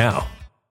now.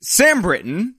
Sam Britton,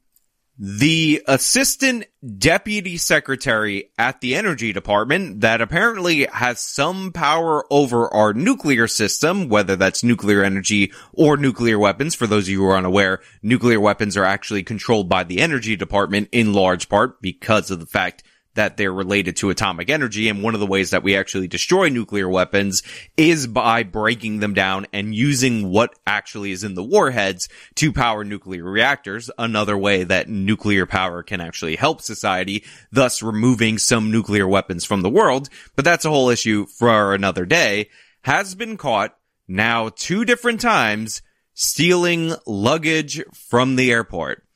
the assistant deputy secretary at the energy department that apparently has some power over our nuclear system, whether that's nuclear energy or nuclear weapons. For those of you who are unaware, nuclear weapons are actually controlled by the energy department in large part because of the fact that they're related to atomic energy. And one of the ways that we actually destroy nuclear weapons is by breaking them down and using what actually is in the warheads to power nuclear reactors. Another way that nuclear power can actually help society, thus removing some nuclear weapons from the world. But that's a whole issue for another day has been caught now two different times stealing luggage from the airport.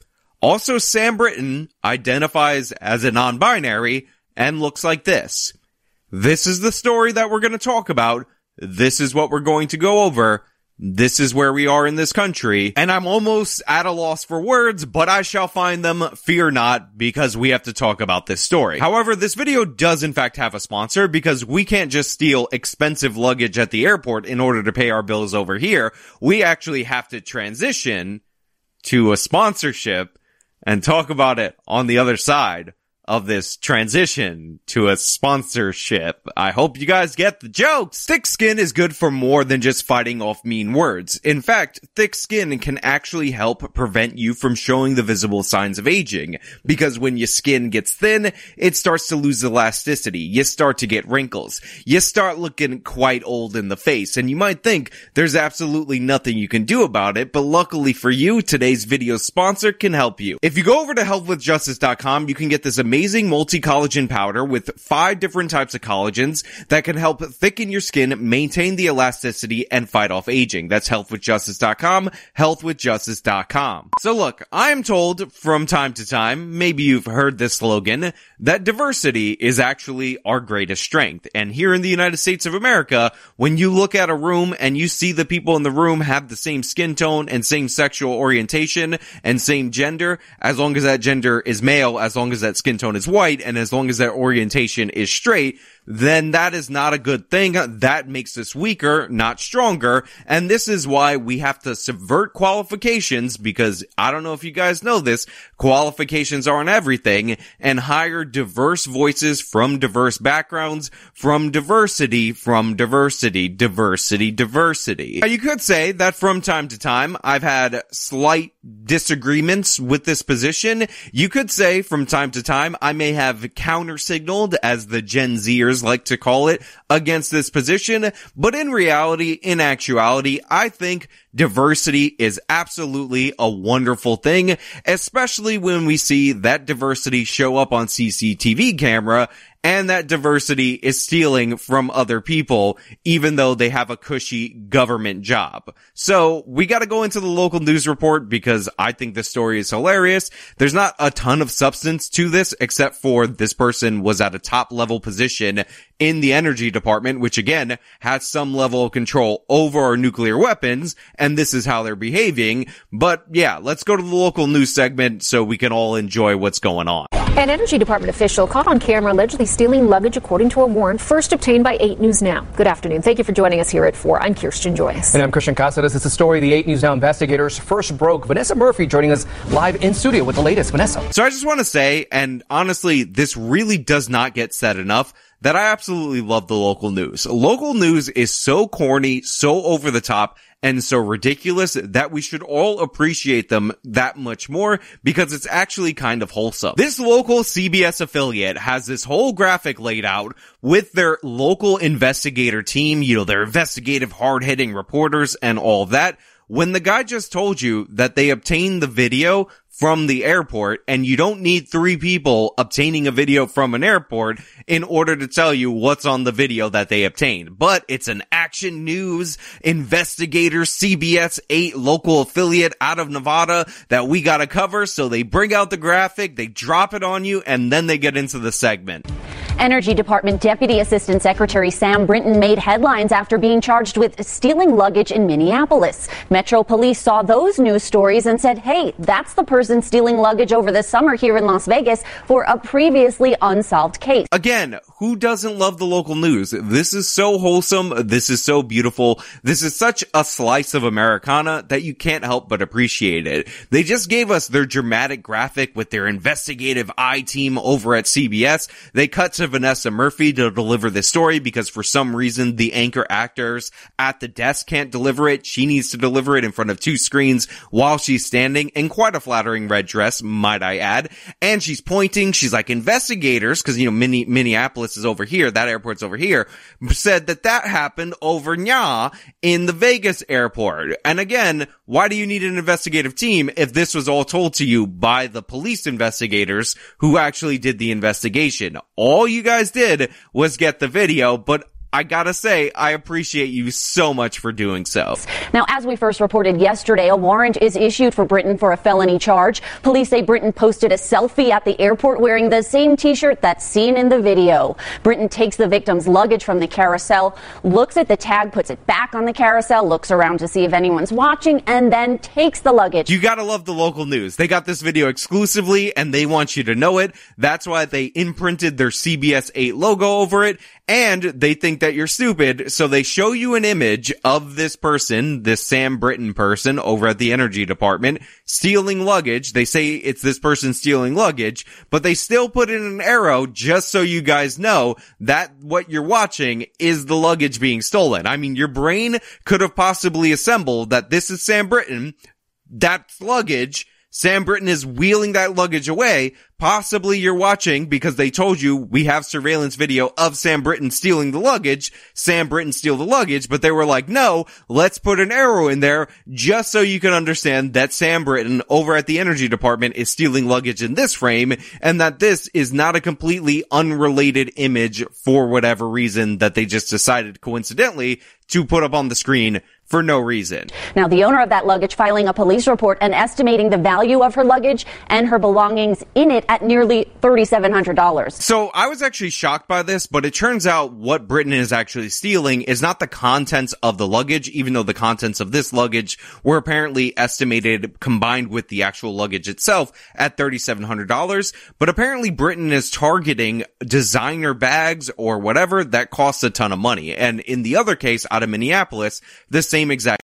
Also, Sam Britton identifies as a non-binary and looks like this. This is the story that we're going to talk about. This is what we're going to go over. This is where we are in this country. And I'm almost at a loss for words, but I shall find them. Fear not, because we have to talk about this story. However, this video does in fact have a sponsor because we can't just steal expensive luggage at the airport in order to pay our bills over here. We actually have to transition to a sponsorship and talk about it on the other side of this transition to a sponsorship. I hope you guys get the jokes. Thick skin is good for more than just fighting off mean words. In fact, thick skin can actually help prevent you from showing the visible signs of aging. Because when your skin gets thin, it starts to lose elasticity. You start to get wrinkles. You start looking quite old in the face. And you might think there's absolutely nothing you can do about it, but luckily for you, today's video sponsor can help you. If you go over to healthwithjustice.com, you can get this amazing multi-collagen powder with five different types of collagens that can help thicken your skin, maintain the elasticity, and fight off aging. That's healthwithjustice.com, healthwithjustice.com. So look, I'm told from time to time, maybe you've heard this slogan, that diversity is actually our greatest strength. And here in the United States of America, when you look at a room and you see the people in the room have the same skin tone and same sexual orientation and same gender, as long as that gender is male, as long as that skin tone is white, and as long as their orientation is straight, then that is not a good thing. That makes us weaker, not stronger. And this is why we have to subvert qualifications because I don't know if you guys know this, qualifications aren't everything and hire diverse voices from diverse backgrounds, from diversity, from diversity, diversity, diversity. Now, you could say that from time to time I've had slight disagreements with this position. You could say from time to time I may have counter signaled as the Gen Like to call it against this position. But in reality, in actuality, I think diversity is absolutely a wonderful thing, especially when we see that diversity show up on CCTV camera and that diversity is stealing from other people, even though they have a cushy government job. So we gotta go into the local news report because I think this story is hilarious. There's not a ton of substance to this except for this person was at a top level position in the energy department, which again has some level of control over our nuclear weapons. And this is how they're behaving. But yeah, let's go to the local news segment so we can all enjoy what's going on. An Energy Department official caught on camera allegedly stealing luggage according to a warrant first obtained by 8 News Now. Good afternoon. Thank you for joining us here at 4. I'm Kirsten Joyce. And I'm Christian Casadas. It's a story the 8 News Now investigators first broke. Vanessa Murphy joining us live in studio with the latest. Vanessa. So I just want to say, and honestly, this really does not get said enough that I absolutely love the local news. Local news is so corny, so over the top, and so ridiculous that we should all appreciate them that much more because it's actually kind of wholesome. This local CBS affiliate has this whole graphic laid out with their local investigator team, you know, their investigative hard-hitting reporters and all that when the guy just told you that they obtained the video from the airport and you don't need three people obtaining a video from an airport in order to tell you what's on the video that they obtained. But it's an action news investigator CBS 8 local affiliate out of Nevada that we gotta cover. So they bring out the graphic, they drop it on you, and then they get into the segment. Energy Department Deputy Assistant Secretary Sam Brinton made headlines after being charged with stealing luggage in Minneapolis. Metro Police saw those news stories and said, hey, that's the person stealing luggage over the summer here in Las Vegas for a previously unsolved case. Again, who doesn't love the local news? This is so wholesome. This is so beautiful. This is such a slice of Americana that you can't help but appreciate it. They just gave us their dramatic graphic with their investigative I team over at CBS. They cut to Vanessa Murphy to deliver this story because for some reason the anchor actors at the desk can't deliver it. She needs to deliver it in front of two screens while she's standing in quite a flattering red dress, might I add. And she's pointing. She's like investigators because, you know, Minneapolis is over here. That airport's over here said that that happened over Nya in the Vegas airport. And again, why do you need an investigative team if this was all told to you by the police investigators who actually did the investigation? All you guys did was get the video, but I gotta say, I appreciate you so much for doing so. Now, as we first reported yesterday, a warrant is issued for Brinton for a felony charge. Police say Brinton posted a selfie at the airport wearing the same t-shirt that's seen in the video. Brinton takes the victim's luggage from the carousel, looks at the tag, puts it back on the carousel, looks around to see if anyone's watching, and then takes the luggage. You gotta love the local news. They got this video exclusively and they want you to know it. That's why they imprinted their CBS 8 logo over it and they think that you're stupid. So they show you an image of this person, this Sam Britton person over at the energy department stealing luggage. They say it's this person stealing luggage, but they still put in an arrow just so you guys know that what you're watching is the luggage being stolen. I mean, your brain could have possibly assembled that this is Sam Britton. That's luggage. Sam Britton is wheeling that luggage away. Possibly you're watching because they told you we have surveillance video of Sam Britton stealing the luggage. Sam Britton steal the luggage, but they were like, no, let's put an arrow in there just so you can understand that Sam Britton over at the energy department is stealing luggage in this frame and that this is not a completely unrelated image for whatever reason that they just decided coincidentally to put up on the screen for no reason. Now, the owner of that luggage filing a police report and estimating the value of her luggage and her belongings in it at nearly $3,700. So I was actually shocked by this, but it turns out what Britain is actually stealing is not the contents of the luggage, even though the contents of this luggage were apparently estimated combined with the actual luggage itself at $3,700. But apparently Britain is targeting designer bags or whatever that costs a ton of money. And in the other case out of Minneapolis, the same exact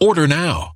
Order now.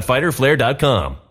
www.fighterflare.com.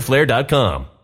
riderflare.com.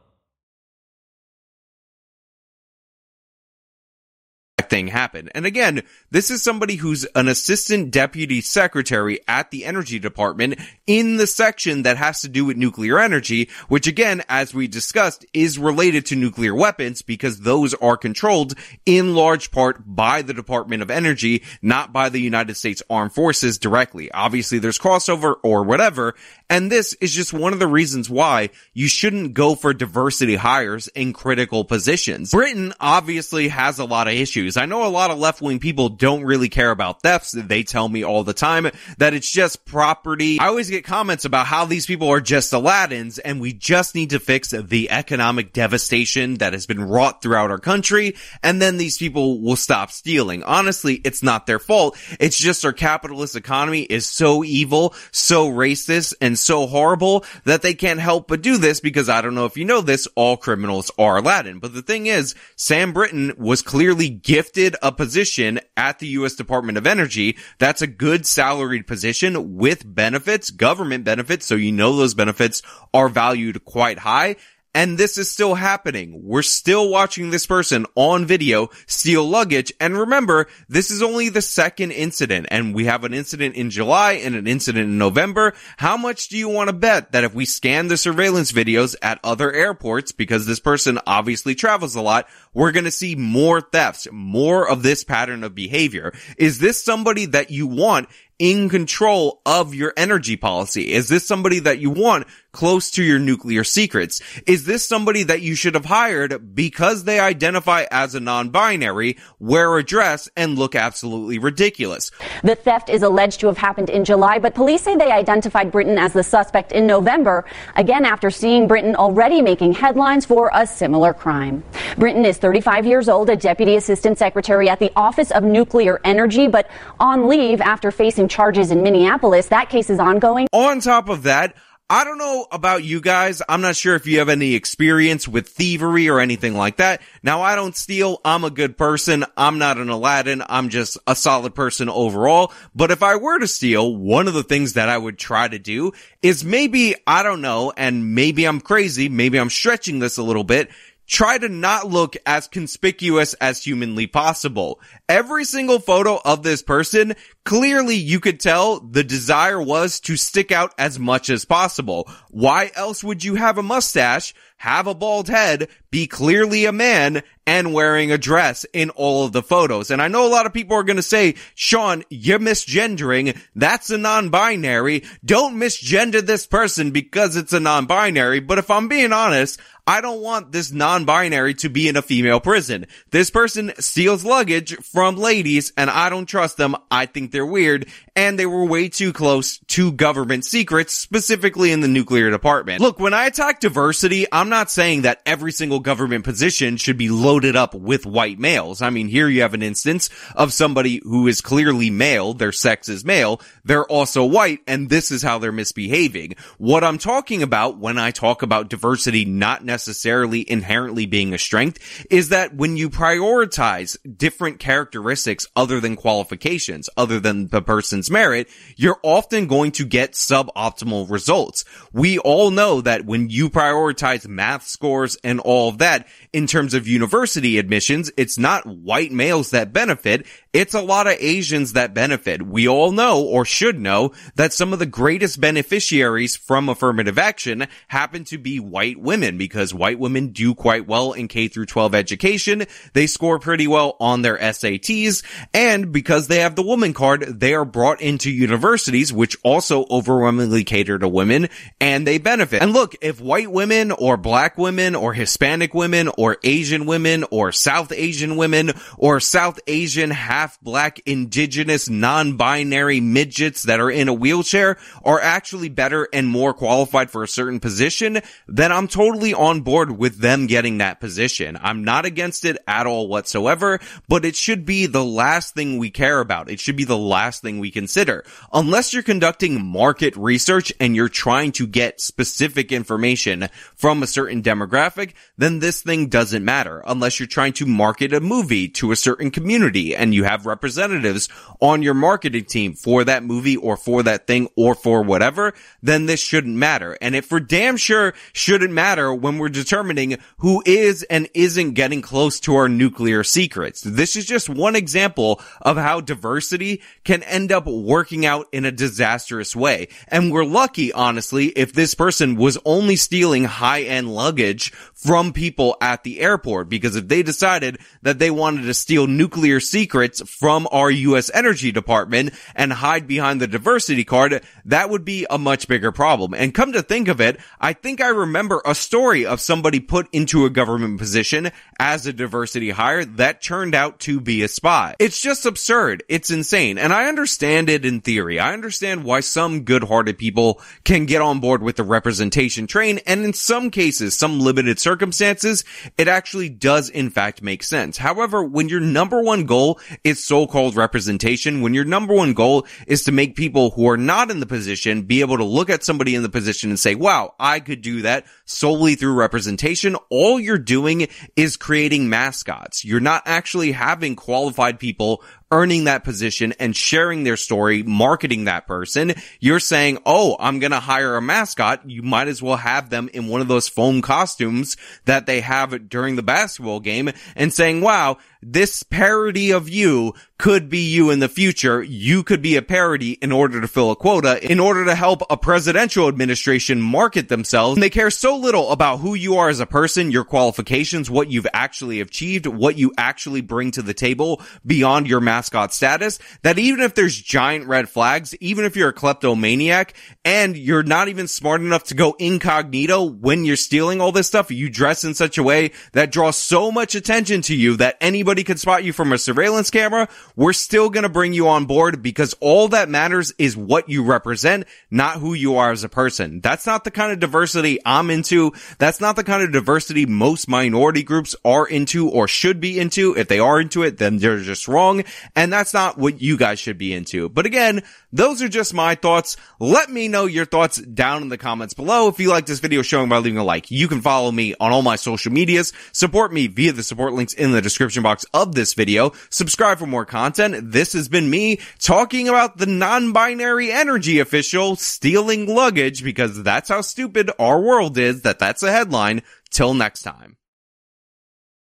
thing happen. And again, this is somebody who's an assistant deputy secretary at the energy department in the section that has to do with nuclear energy, which again, as we discussed, is related to nuclear weapons because those are controlled in large part by the Department of Energy, not by the United States Armed Forces directly. Obviously there's crossover or whatever. And this is just one of the reasons why you shouldn't go for diversity hires in critical positions. Britain obviously has a lot of issues. I know a lot of left wing people don't really care about thefts. They tell me all the time that it's just property. I always get comments about how these people are just Aladdins and we just need to fix the economic devastation that has been wrought throughout our country. And then these people will stop stealing. Honestly, it's not their fault. It's just our capitalist economy is so evil, so racist, and so horrible that they can't help but do this because I don't know if you know this, all criminals are Aladdin. But the thing is, Sam Britton was clearly gifted a position at the U.S. Department of Energy. That's a good salaried position with benefits, government benefits. So you know those benefits are valued quite high. And this is still happening. We're still watching this person on video steal luggage. And remember, this is only the second incident and we have an incident in July and an incident in November. How much do you want to bet that if we scan the surveillance videos at other airports, because this person obviously travels a lot, we're going to see more thefts, more of this pattern of behavior. Is this somebody that you want in control of your energy policy? Is this somebody that you want close to your nuclear secrets? Is this somebody that you should have hired because they identify as a non-binary, wear a dress, and look absolutely ridiculous? The theft is alleged to have happened in July, but police say they identified Brinton as the suspect in November, again after seeing Brinton already making headlines for a similar crime. Brinton is 35 years old, a deputy assistant secretary at the Office of Nuclear Energy, but on leave after facing charges in Minneapolis. That case is ongoing. On top of that, I don't know about you guys. I'm not sure if you have any experience with thievery or anything like that. Now, I don't steal. I'm a good person. I'm not an Aladdin. I'm just a solid person overall. But if I were to steal, one of the things that I would try to do is maybe, I don't know, and maybe I'm crazy. Maybe I'm stretching this a little bit try to not look as conspicuous as humanly possible. Every single photo of this person, clearly you could tell the desire was to stick out as much as possible. Why else would you have a mustache, have a bald head, be clearly a man, and wearing a dress in all of the photos? And I know a lot of people are gonna say, Sean, you're misgendering. That's a non-binary. Don't misgender this person because it's a non-binary. But if I'm being honest, I don't want this non-binary to be in a female prison. This person steals luggage from ladies and I don't trust them. I think they're weird and they were way too close to government secrets, specifically in the nuclear department. Look, when I attack diversity, I'm not saying that every single government position should be loaded up with white males. I mean, here you have an instance of somebody who is clearly male, their sex is male, they're also white, and this is how they're misbehaving. What I'm talking about when I talk about diversity not necessarily inherently being a strength is that when you prioritize different characteristics other than qualifications, other than the person's merit, you're often going to get suboptimal results. We all know that when you prioritize math scores and all of that, in terms of university admissions, it's not white males that benefit. It's a lot of Asians that benefit. We all know or should know that some of the greatest beneficiaries from affirmative action happen to be white women because white women do quite well in K through 12 education. They score pretty well on their SATs and because they have the woman card, they are brought into universities which also overwhelmingly cater to women and they benefit. And look, if white women or black women or Hispanic women or Asian women or South Asian women or South Asian half black indigenous non-binary midgets that are in a wheelchair are actually better and more qualified for a certain position, then I'm totally on board with them getting that position. I'm not against it at all whatsoever, but it should be the last thing we care about. It should be the last thing we consider. Unless you're conducting market research and you're trying to get specific information from a certain demographic, then this thing doesn't matter. Unless you're trying to market a movie to a certain community and you have representatives on your marketing team for that movie or for that thing or for whatever, then this shouldn't matter. And it for damn sure shouldn't matter when we're determining who is and isn't getting close to our nuclear secrets. This is just one example of how diversity can end up working out in a disastrous way. And we're lucky, honestly, if this person was only stealing high-end luggage from people at the airport because if they decided that they wanted to steal nuclear secrets from our U.S. Energy Department and hide behind the diversity card, that would be a much bigger problem. And come to think of it, I think I remember a story of somebody put into a government position as a diversity hire that turned out to be a spy. It's just absurd. It's insane. And I understand it in theory. I understand why some good-hearted people can get on board with the representation train. And in some cases, some limited circumstances, it actually does in fact make sense. However, when your number one goal is so-called representation, when your number one goal is to make people who are not in the position be able to look at somebody in the position and say, wow, I could do that solely through representation, all you're doing is creating mascots. You're not actually having qualified people earning that position and sharing their story, marketing that person. You're saying, oh, I'm going to hire a mascot. You might as well have them in one of those foam costumes that they have during the basketball game and saying, wow, this parody of you could be you in the future. You could be a parody in order to fill a quota, in order to help a presidential administration market themselves. And they care so little about who you are as a person, your qualifications, what you've actually achieved, what you actually bring to the table beyond your mascot status, that even if there's giant red flags, even if you're a kleptomaniac and you're not even smart enough to go incognito when you're stealing all this stuff, you dress in such a way that draws so much attention to you that anybody could spot you from a surveillance camera, we're still going to bring you on board because all that matters is what you represent, not who you are as a person. That's not the kind of diversity I'm into. That's not the kind of diversity most minority groups are into or should be into. If they are into it, then they're just wrong. And that's not what you guys should be into. But again, those are just my thoughts. Let me know your thoughts down in the comments below. If you like this video, showing by leaving a like. You can follow me on all my social medias. Support me via the support links in the description box of this video. Subscribe for more content. This has been me talking about the non-binary energy official stealing luggage because that's how stupid our world is that that's a headline. Till next time.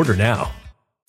Order now.